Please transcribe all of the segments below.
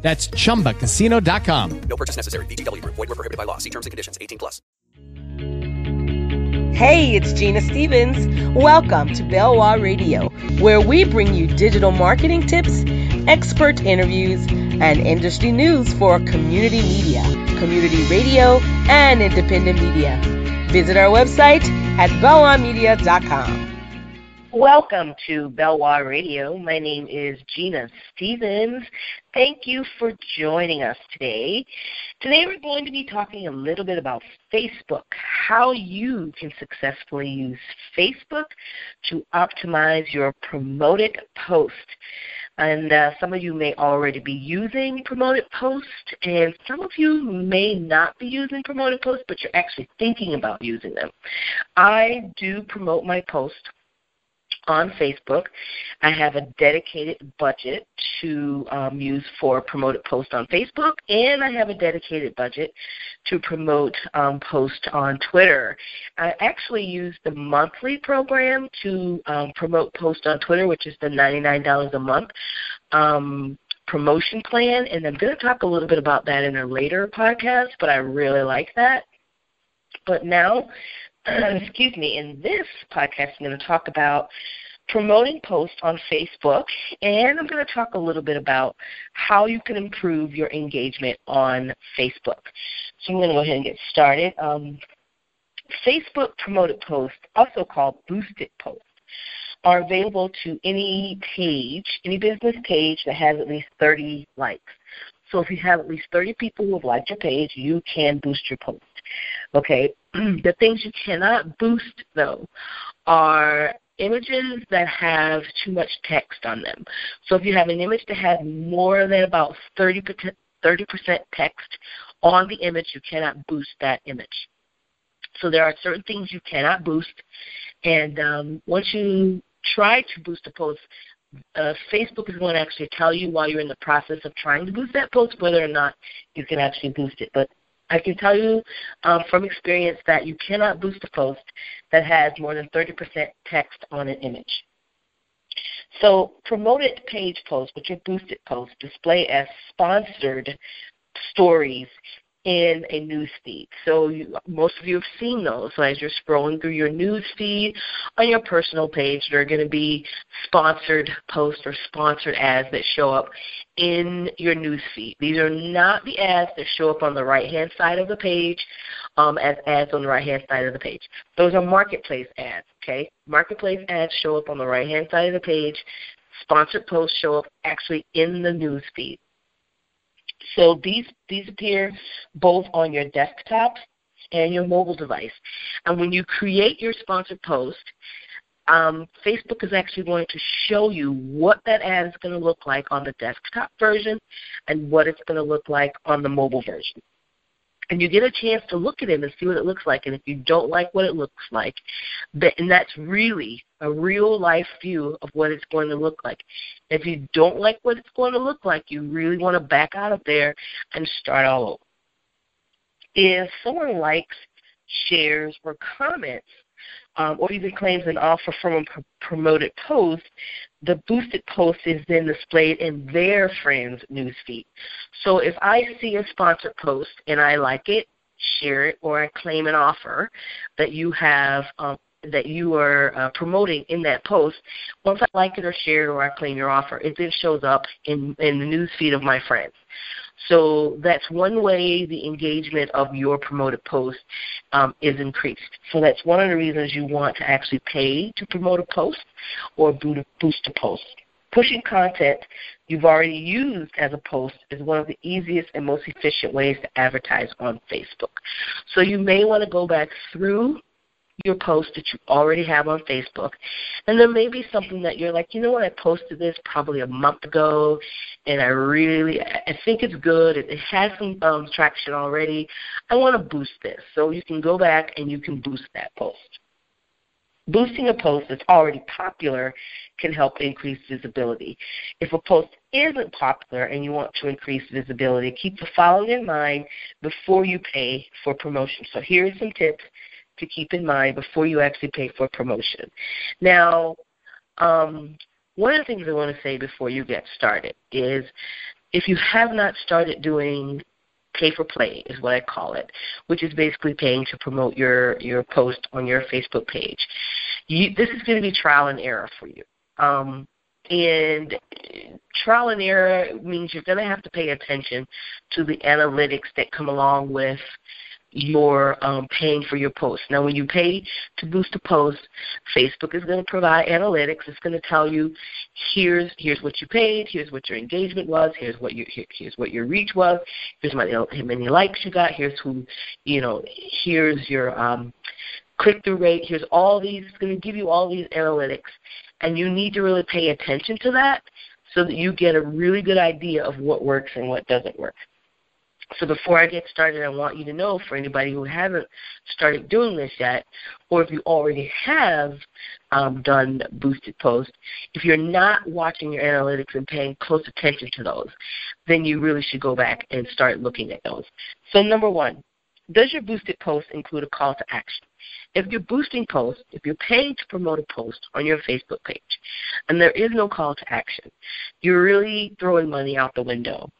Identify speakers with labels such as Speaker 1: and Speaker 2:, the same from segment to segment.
Speaker 1: That's chumbacasino.com.
Speaker 2: No purchase necessary. VGW Group. Void were prohibited by law. See terms and conditions. 18 plus.
Speaker 3: Hey, it's Genia Stevens. Welcome to Belwah Radio, where we bring you digital marketing tips, expert interviews, and industry news for community media, community radio, and independent media. Visit our website at belwahmedia.com. Welcome to Belwah Radio. My name is Genia Stevens. Thank you for joining us today. Today we're going to be talking a little bit about Facebook, how you can successfully use Facebook to optimize your promoted post. And uh, some of you may already be using promoted posts, and some of you may not be using promoted posts, but you're actually thinking about using them. I do promote my post on Facebook. I have a dedicated budget to um, use for promoted posts on Facebook, and I have a dedicated budget to promote um, posts on Twitter. I actually use the monthly program to um, promote posts on Twitter, which is the $99 a month um, promotion plan, and I'm going to talk a little bit about that in a later podcast, but I really like that. But now excuse me, in this podcast, I'm going to talk about promoting posts on Facebook, and I'm going to talk a little bit about how you can improve your engagement on Facebook. So I'm going to go ahead and get started. Um, Facebook promoted posts, also called boosted posts, are available to any page, any business page that has at least 30 likes. So if you have at least 30 people who have liked your page, you can boost your post. Okay, the things you cannot boost though are images that have too much text on them. So if you have an image that has more than about 30%, 30% text on the image, you cannot boost that image. So there are certain things you cannot boost, and um, once you try to boost a post, uh, Facebook is going to actually tell you while you're in the process of trying to boost that post whether or not you can actually boost it. But I can tell you um, from experience that you cannot boost a post that has more than 30% text on an image. So promoted page posts, which are boosted posts, display as sponsored stories in a news feed. So you, most of you have seen those. So as you're scrolling through your news feed on your personal page, there are going to be sponsored posts or sponsored ads that show up in your news feed. These are not the ads that show up on the right-hand side of the page um, as ads on the right-hand side of the page. Those are marketplace ads. Okay, marketplace ads show up on the right-hand side of the page. Sponsored posts show up actually in the news feed. So these these appear both on your desktop and your mobile device. And when you create your sponsored post, um, Facebook is actually going to show you what that ad is going to look like on the desktop version and what it's going to look like on the mobile version and you get a chance to look at it and see what it looks like. And if you don't like what it looks like, and that's really a real life view of what it's going to look like. If you don't like what it's going to look like, you really want to back out of there and start all over. If someone likes, shares, or comments um, or even claims an offer from a pr- promoted post, the boosted post is then displayed in their friend's newsfeed. So if I see a sponsored post and I like it, share it, or I claim an offer that you have um, that you are uh, promoting in that post, once I like it or share it or I claim your offer, it then shows up in, in the newsfeed of my friends. So that's one way the engagement of your promoted post um, is increased. So that's one of the reasons you want to actually pay to promote a post or boost a post. Pushing content you've already used as a post is one of the easiest and most efficient ways to advertise on Facebook. So you may want to go back through your post that you already have on Facebook. And there may be something that you're like, you know what, I posted this probably a month ago, and I really, I think it's good. It, has some um, traction already. I want to boost this. So you can go back and you can boost that post. Boosting a post that's already popular can help increase visibility. If a post isn't popular and you want to increase visibility, keep the following in mind before you pay for promotion. So here are some tips to keep in mind before you actually pay for promotion. Now, um, one of the things I want to say before you get started is if you have not started doing pay for play is what I call it, which is basically paying to promote your your post on your Facebook page. You, this is going to be trial and error for you. Um, and trial and error means you're going to have to pay attention to the analytics that come along with your um, paying for your post. Now, when you pay to boost a post, Facebook is going to provide analytics. It's going to tell you here's here's what you paid, here's what your engagement was, here's what your here, here's what your reach was, here's how many likes you got, here's who you know, here's your um, click through rate, here's all these. It's going to give you all these analytics, and you need to really pay attention to that so that you get a really good idea of what works and what doesn't work. So before I get started, I want you to know for anybody who hasn't started doing this yet, or if you already have um, done boosted posts, if you're not watching your analytics and paying close attention to those, then you really should go back and start looking at those. So number one, does your boosted post include a call to action? If you're boosting posts, if you're paying to promote a post on your Facebook page, and there is no call to action, you're really throwing money out the window.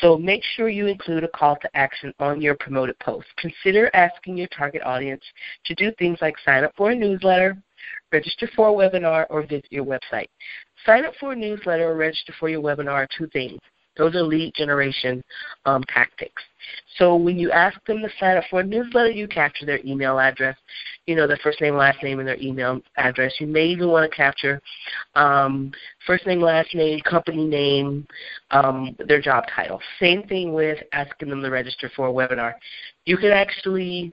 Speaker 3: So make sure you include a call to action on your promoted post. Consider asking your target audience to do things like sign up for a newsletter, register for a webinar, or visit your website. Sign up for a newsletter or register for your webinar are two things. Those are lead generation um, tactics. So when you ask them to sign up for a newsletter, you capture their email address, you know, their first name, last name, and their email address. You may even want to capture um, first name, last name, company name, um, their job title. Same thing with asking them to register for a webinar. You can actually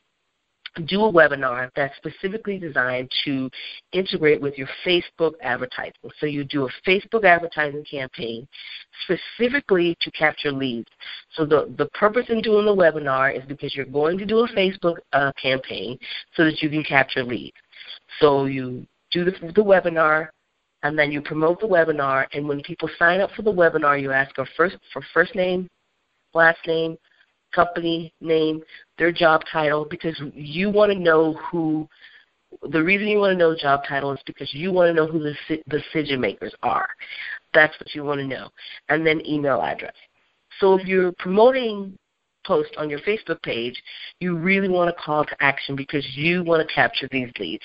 Speaker 3: do a webinar that's specifically designed to integrate with your Facebook advertising. So you do a Facebook advertising campaign specifically to capture leads. So the, the purpose in doing the webinar is because you're going to do a Facebook uh, campaign so that you can capture leads. So you do the, the webinar, and then you promote the webinar, and when people sign up for the webinar, you ask for first, for first name, last name, company name, their job title, because you want to know who. The reason you want to know job title is because you want to know who the decision makers are. That's what you want to know, and then email address. So if you're promoting post on your Facebook page, you really want to call to action because you want to capture these leads.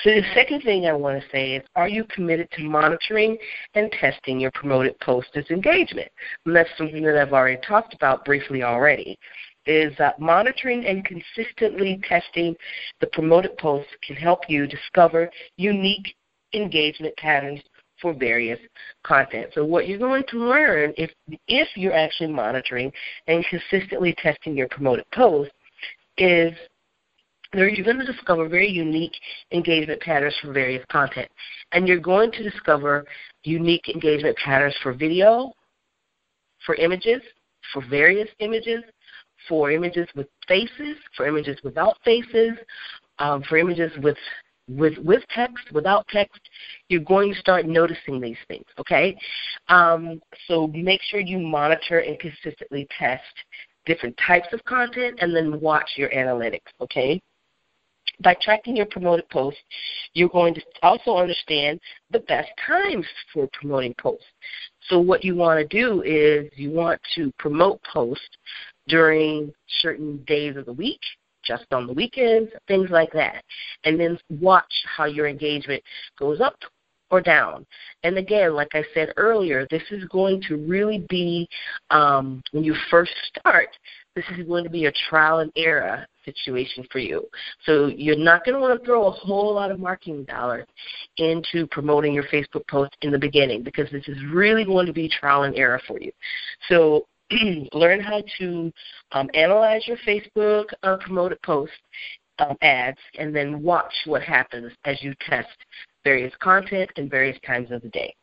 Speaker 3: So the second thing I want to say is, are you committed to monitoring and testing your promoted post as engagement? And that's something that I've already talked about briefly already. Is uh, monitoring and consistently testing the promoted posts can help you discover unique engagement patterns for various content. So what you're going to learn if if you're actually monitoring and consistently testing your promoted posts is you're going to discover very unique engagement patterns for various content. And you're going to discover unique engagement patterns for video, for images, for various images, for images with faces, for images without faces, um, for images with with with text, without text, you're going to start noticing these things. Okay, um, so make sure you monitor and consistently test different types of content, and then watch your analytics. Okay by tracking your promoted posts, you're going to also understand the best times for promoting posts. So what you want to do is you want to promote posts during certain days of the week, just on the weekends, things like that. And then watch how your engagement goes up or down. And again, like I said earlier, this is going to really be um, when you first start. This is going to be a trial and error situation for you. So you're not going to want to throw a whole lot of marketing dollars into promoting your Facebook post in the beginning because this is really going to be trial and error for you. So learn how to um, analyze your Facebook uh, promoted posts um, ads and then watch what happens as you test various content and various times of the day.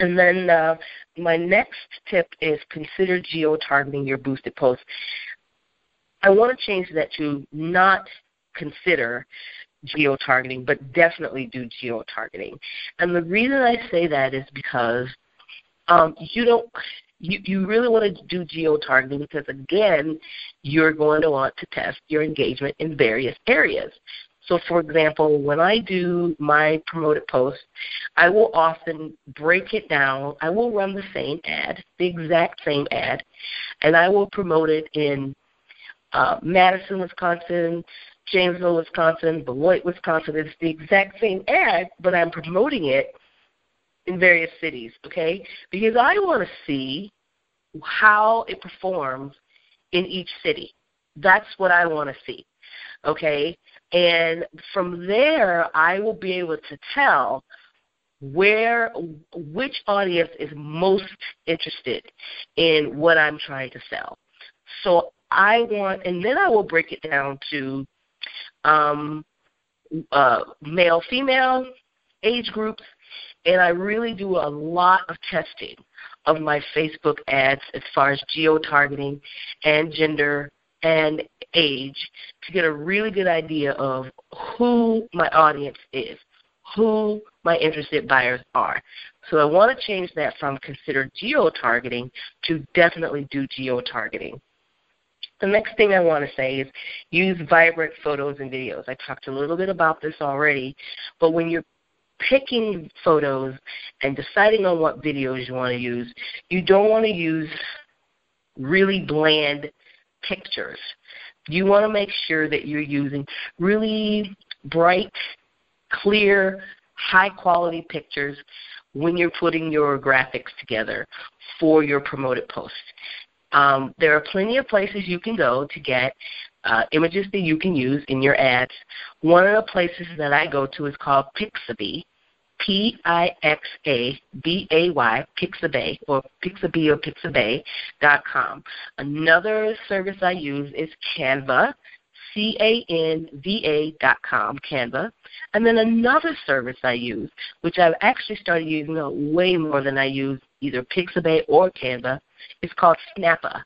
Speaker 3: And then uh, my next tip is consider geo targeting your boosted posts. I want to change that to not consider geo targeting, but definitely do geo targeting. And the reason I say that is because um, you don't you, you really want to do geo targeting because again you're going to want to test your engagement in various areas. So, for example, when I do my promoted post, I will often break it down. I will run the same ad, the exact same ad, and I will promote it in uh, Madison, Wisconsin, Janesville, Wisconsin, Beloit, Wisconsin. It's the exact same ad, but I'm promoting it in various cities, okay? Because I want to see how it performs in each city. That's what I want to see, okay? And from there, I will be able to tell where which audience is most interested in what I'm trying to sell. So I want, and then I will break it down to um, uh, male, female, age groups, and I really do a lot of testing of my Facebook ads as far as geo targeting and gender and age to get a really good idea of who my audience is, who my interested buyers are. So I want to change that from consider geo targeting to definitely do geo targeting. The next thing I want to say is use vibrant photos and videos. I talked a little bit about this already, but when you're picking photos and deciding on what videos you want to use, you don't want to use really bland pictures. You want to make sure that you're using really bright, clear, high quality pictures when you're putting your graphics together for your promoted post. Um, there are plenty of places you can go to get uh, images that you can use in your ads. One of the places that I go to is called Pixabay. P I X A B A Y, Pixabay, or Pixabay or Pixabay.com. Another service I use is Canva, C A N V A dot com, Canva. And then another service I use, which I've actually started using way more than I use either Pixabay or Canva, is called Snappa.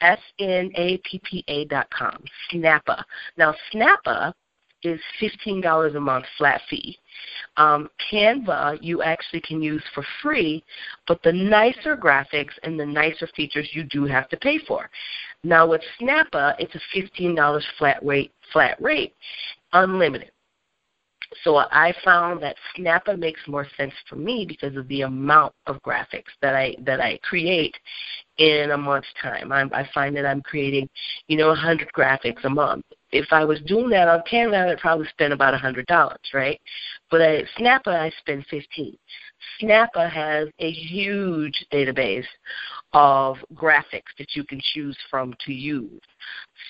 Speaker 3: S N A P P A dot com. Snappa. Now Snappa is $15 a month flat fee. Um, Canva you actually can use for free, but the nicer graphics and the nicer features you do have to pay for. Now with Snappa, it's a $15 flat rate, flat rate, unlimited. So I found that Snappa makes more sense for me because of the amount of graphics that I that I create in a month's time. I'm, I find that I'm creating, you know, 100 graphics a month. If I was doing that on Canva, I'd probably spend about a $100, right? But at Snappa, I spend 15. Snappa has a huge database of graphics that you can choose from to use.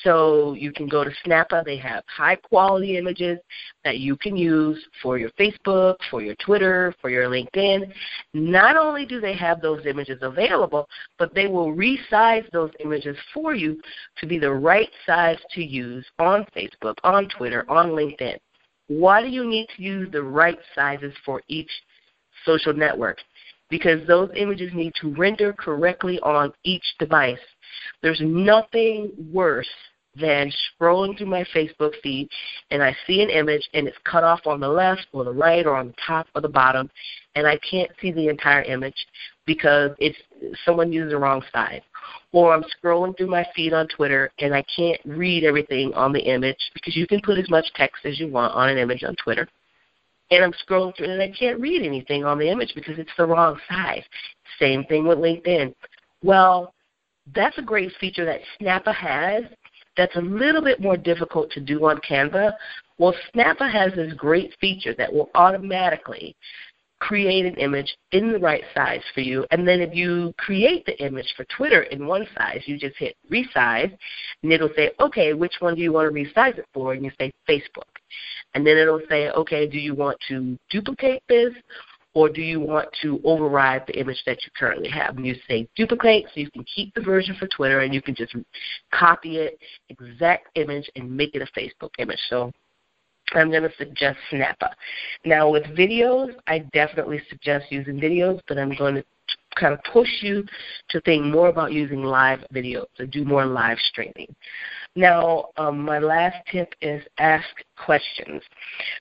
Speaker 3: So you can go to Snappa. They have high quality images that you can use for your Facebook, for your Twitter, for your LinkedIn. Not only do they have those images available, but they will resize those images for you to be the right size to use on Facebook, on Twitter, on LinkedIn. Why do you need to use the right sizes for each social network? because those images need to render correctly on each device. There's nothing worse than scrolling through my Facebook feed and I see an image and it's cut off on the left or the right or on the top or the bottom and I can't see the entire image because it's someone used the wrong size. Or I'm scrolling through my feed on Twitter and I can't read everything on the image because you can put as much text as you want on an image on Twitter and I'm scrolling through and I can't read anything on the image because it's the wrong size. Same thing with LinkedIn. Well, that's a great feature that Snappa has that's a little bit more difficult to do on Canva. Well, Snappa has this great feature that will automatically create an image in the right size for you. And then if you create the image for Twitter in one size, you just hit resize, and it'll say, okay, which one do you want to resize it for? And you say Facebook. And then it'll say, okay, do you want to duplicate this or do you want to override the image that you currently have? And you say duplicate, so you can keep the version for Twitter and you can just copy it, exact image, and make it a Facebook image. So I'm going to suggest Snappa. Now, with videos, I definitely suggest using videos, but I'm going to kind of push you to think more about using live videos and do more live streaming. Now, um, my last tip is ask questions.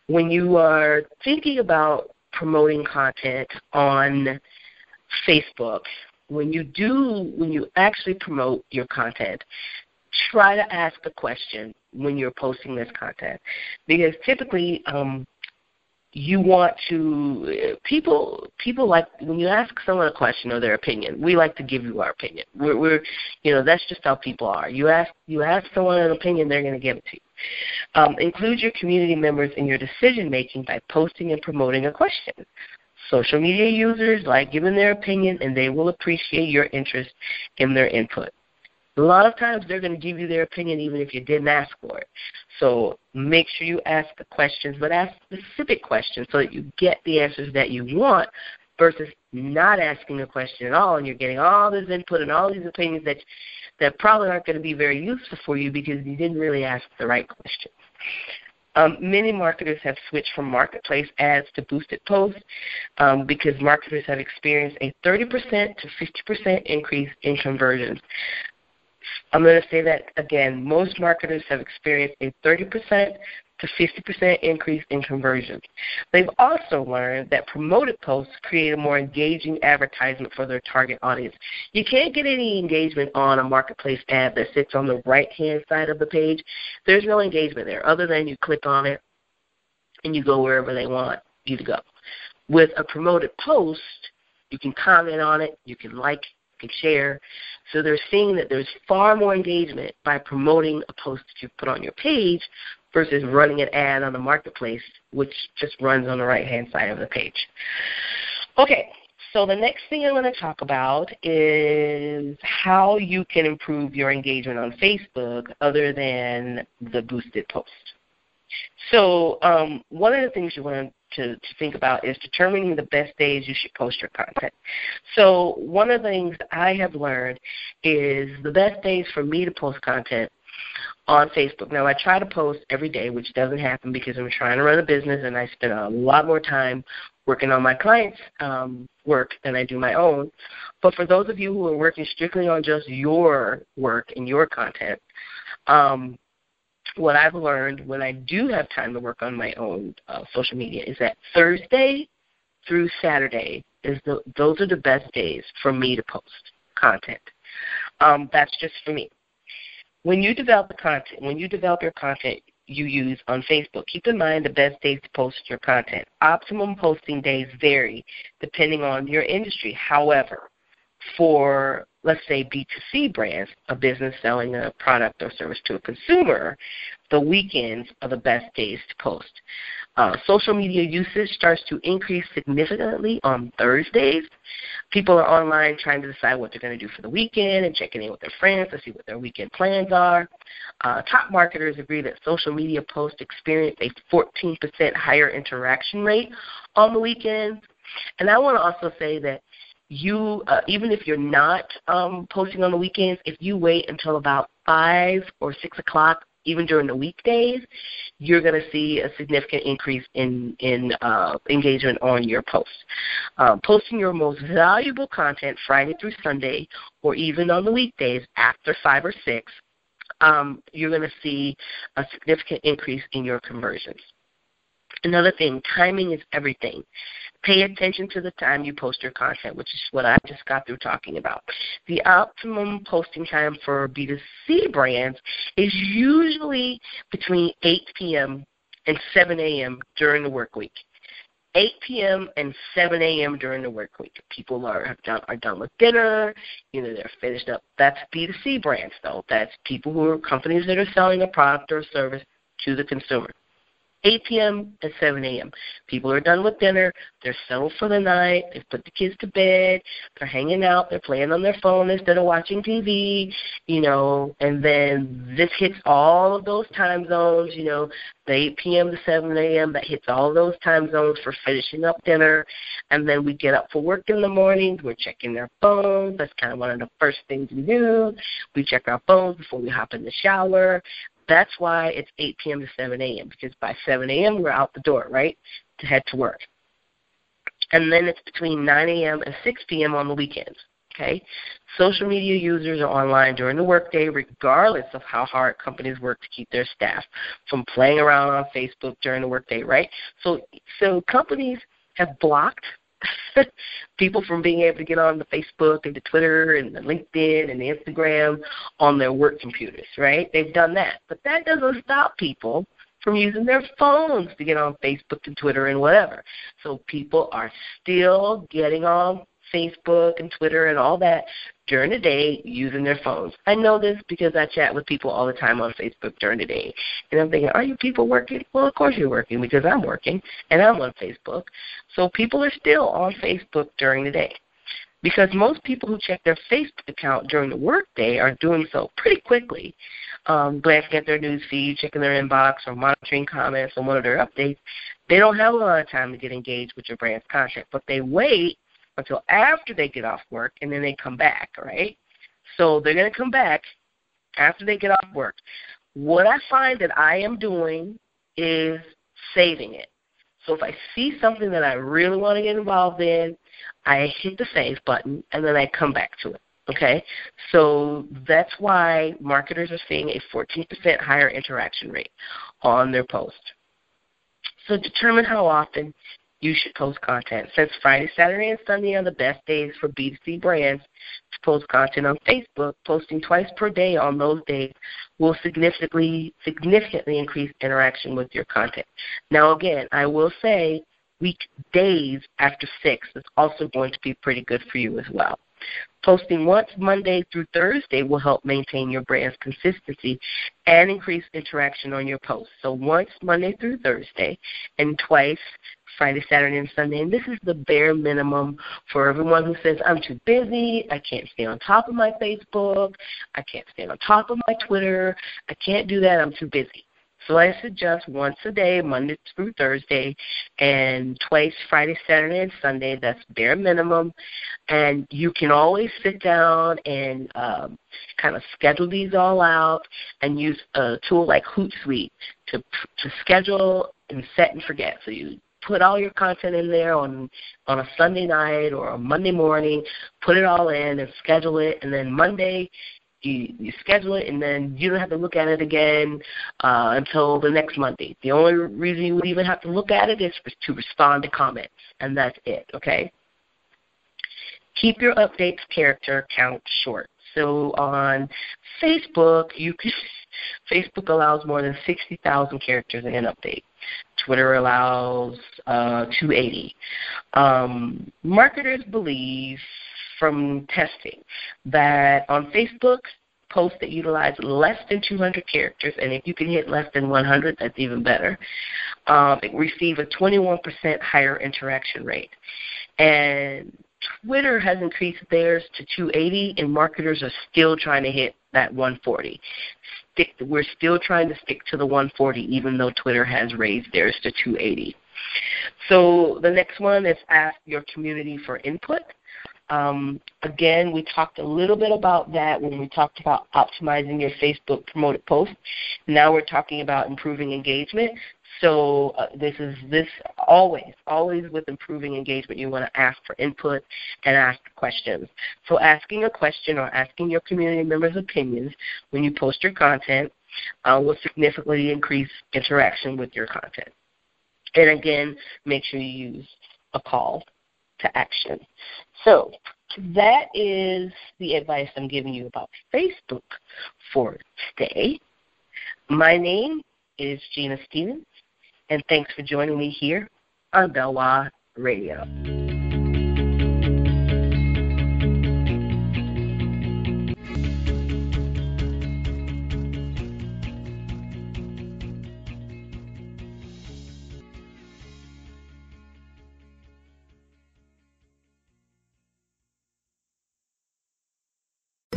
Speaker 3: When you are thinking about promoting content on Facebook, when you do, when you actually promote your content, try to ask a question when you're posting this content. Because typically um, you want to people people like when you ask someone a question or their opinion we like to give you our opinion. We're, we're you know that's just how people are. You ask you ask someone an opinion they're going to give it to you. Um, include your community members in your decision making by posting and promoting a question. Social media users like giving their opinion and they will appreciate your interest in their input. A lot of times they're going to give you their opinion even if you didn't ask for it. So make sure you ask the questions, but ask specific questions so that you get the answers that you want versus not asking a question at all and you're getting all this input and all these opinions that that probably aren't going to be very useful for you because you didn't really ask the right questions. Um, many marketers have switched from marketplace ads to boosted posts um, because marketers have experienced a 30% to 50% increase in conversions. I'm going to say that again. Most marketers have experienced a 30% to 50% increase in conversions. They've also learned that promoted posts create a more engaging advertisement for their target audience. You can't get any engagement on a marketplace ad that sits on the right hand side of the page. There's no engagement there other than you click on it and you go wherever they want you to go. With a promoted post, you can comment on it, you can like share. So they're seeing that there's far more engagement by promoting a post that you put on your page versus running an ad on the marketplace, which just runs on the right hand side of the page. Okay, so the next thing I'm going to talk about is how you can improve your engagement on Facebook other than the boosted post. So um, one of the things you want to, to think about is determining the best days you should post your content. So one of the things I have learned is the best days for me to post content on Facebook. Now I try to post every day, which doesn't happen because I'm trying to run a business and I spend a lot more time working on my clients' um, work than I do my own. But for those of you who are working strictly on just your work and your content, um, what I've learned when I do have time to work on my own uh, social media is that Thursday through Saturday is the those are the best days for me to post content. Um, that's just for me. When you develop the content, when you develop your content you use on Facebook, keep in mind the best days to post your content. Optimum posting days vary depending on your industry. However, for let's say B2C brands, a business selling a product or service to a consumer, the weekends are the best days to post. Uh, social media usage starts to increase significantly on Thursdays. People are online trying to decide what they're going to do for the weekend and checking in with their friends to see what their weekend plans are. Uh, top marketers agree that social media posts experience a 14% higher interaction rate on the weekends. And I want to also say that you uh, even if you're not um, posting on the weekends, if you wait until about five or six o'clock, even during the weekdays, you're going to see a significant increase in in uh, engagement on your posts. Um, posting your most valuable content Friday through Sunday, or even on the weekdays after five or six, um, you're going to see a significant increase in your conversions. Another thing, timing is everything. Pay attention to the time you post your content, which is what I just got through talking about. The optimum posting time for B2C brands is usually between 8 p.m. and 7 a.m. during the work week. 8 p.m. and 7 a.m. during the work week. People are have done are done with dinner, you know, they're finished up. That's B2C brands though. That's people who are companies that are selling a product or a service to the consumer. 8 p.m. and 7 a.m. People are done with dinner. They're settled for the night. They've put the kids to bed. They're hanging out. They're playing on their phone instead of watching TV, you know. And then this hits all of those time zones, you know, the 8 p.m. to 7 a.m. That hits all those time zones for finishing up dinner. And then we get up for work in the morning. We're checking our phones. That's kind of one of the first things we do. We check our phones before we hop in the shower. That's why it's 8 p.m. to 7 a.m. because by 7 a.m. we're out the door, right, to head to work. And then it's between 9 a.m. and 6 p.m. on the weekends. Okay, social media users are online during the workday, regardless of how hard companies work to keep their staff from playing around on Facebook during the workday, right? So, so companies have blocked people from being able to get on the Facebook and the Twitter and the LinkedIn and the Instagram on their work computers, right? They've done that. But that doesn't stop people from using their phones to get on Facebook and Twitter and whatever. So people are still getting on Facebook and Twitter and all that during the day using their phones. I know this because I chat with people all the time on Facebook during the day. And I'm thinking, are you people working? Well, of course you're working because I'm working and I'm on Facebook. So people are still on Facebook during the day. Because most people who check their Facebook account during the workday are doing so pretty quickly, um, glancing at their news feed, checking their inbox, or monitoring comments on one of their updates. They don't have a lot of time to get engaged with your brand's content, but they wait until after they get off work and then they come back, right? So they're going to come back after they get off work. What I find that I am doing is saving it. So if I see something that I really want to get involved in, I hit the save button and then I come back to it. Okay? So that's why marketers are seeing a 14% higher interaction rate on their post. So determine how often you should post content. Since Friday, Saturday, and Sunday are the best days for B2C brands to post content on Facebook, posting twice per day on those days will significantly significantly increase interaction with your content. Now again, I will say weekdays after six is also going to be pretty good for you as well. Posting once Monday through Thursday will help maintain your brand's consistency and increase interaction on your posts. So once Monday through Thursday and twice Friday, Saturday, and Sunday. And this is the bare minimum for everyone who says, I'm too busy, I can't stay on top of my Facebook, I can't stay on top of my Twitter, I can't do that, I'm too busy. So I suggest once a day, Monday through Thursday, and twice Friday, Saturday, and Sunday. That's bare minimum. And you can always sit down and um, kind of schedule these all out and use a tool like Hootsuite to to schedule and set and forget. So you put all your content in there on on a Sunday night or a Monday morning, put it all in and schedule it, and then Monday you, you schedule it, and then you don't have to look at it again uh, until the next Monday. The only reason you would even have to look at it is to respond to comments, and that's it. Okay. Keep your updates character count short. So on Facebook, you can, Facebook allows more than 60,000 characters in an update. Twitter allows uh, 280. Um, marketers believe from testing that on Facebook, posts that utilize less than 200 characters, and if you can hit less than 100, that's even better, um, receive a 21% higher interaction rate. And Twitter has increased theirs to 280, and marketers are still trying to hit that 140. Stick, we're still trying to stick to the 140, even though Twitter has raised theirs to 280. So the next one is ask your community for input. Um, again, we talked a little bit about that when we talked about optimizing your Facebook promoted posts. Now we're talking about improving engagement. So uh, this is this always, always with improving engagement, you want to ask for input and ask questions. So asking a question or asking your community members' opinions when you post your content uh, will significantly increase interaction with your content. And again, make sure you use a call to action. So that is the advice I'm giving you about Facebook for today. My name is Genia Stevens, and thanks for joining me here on Belwah Radio.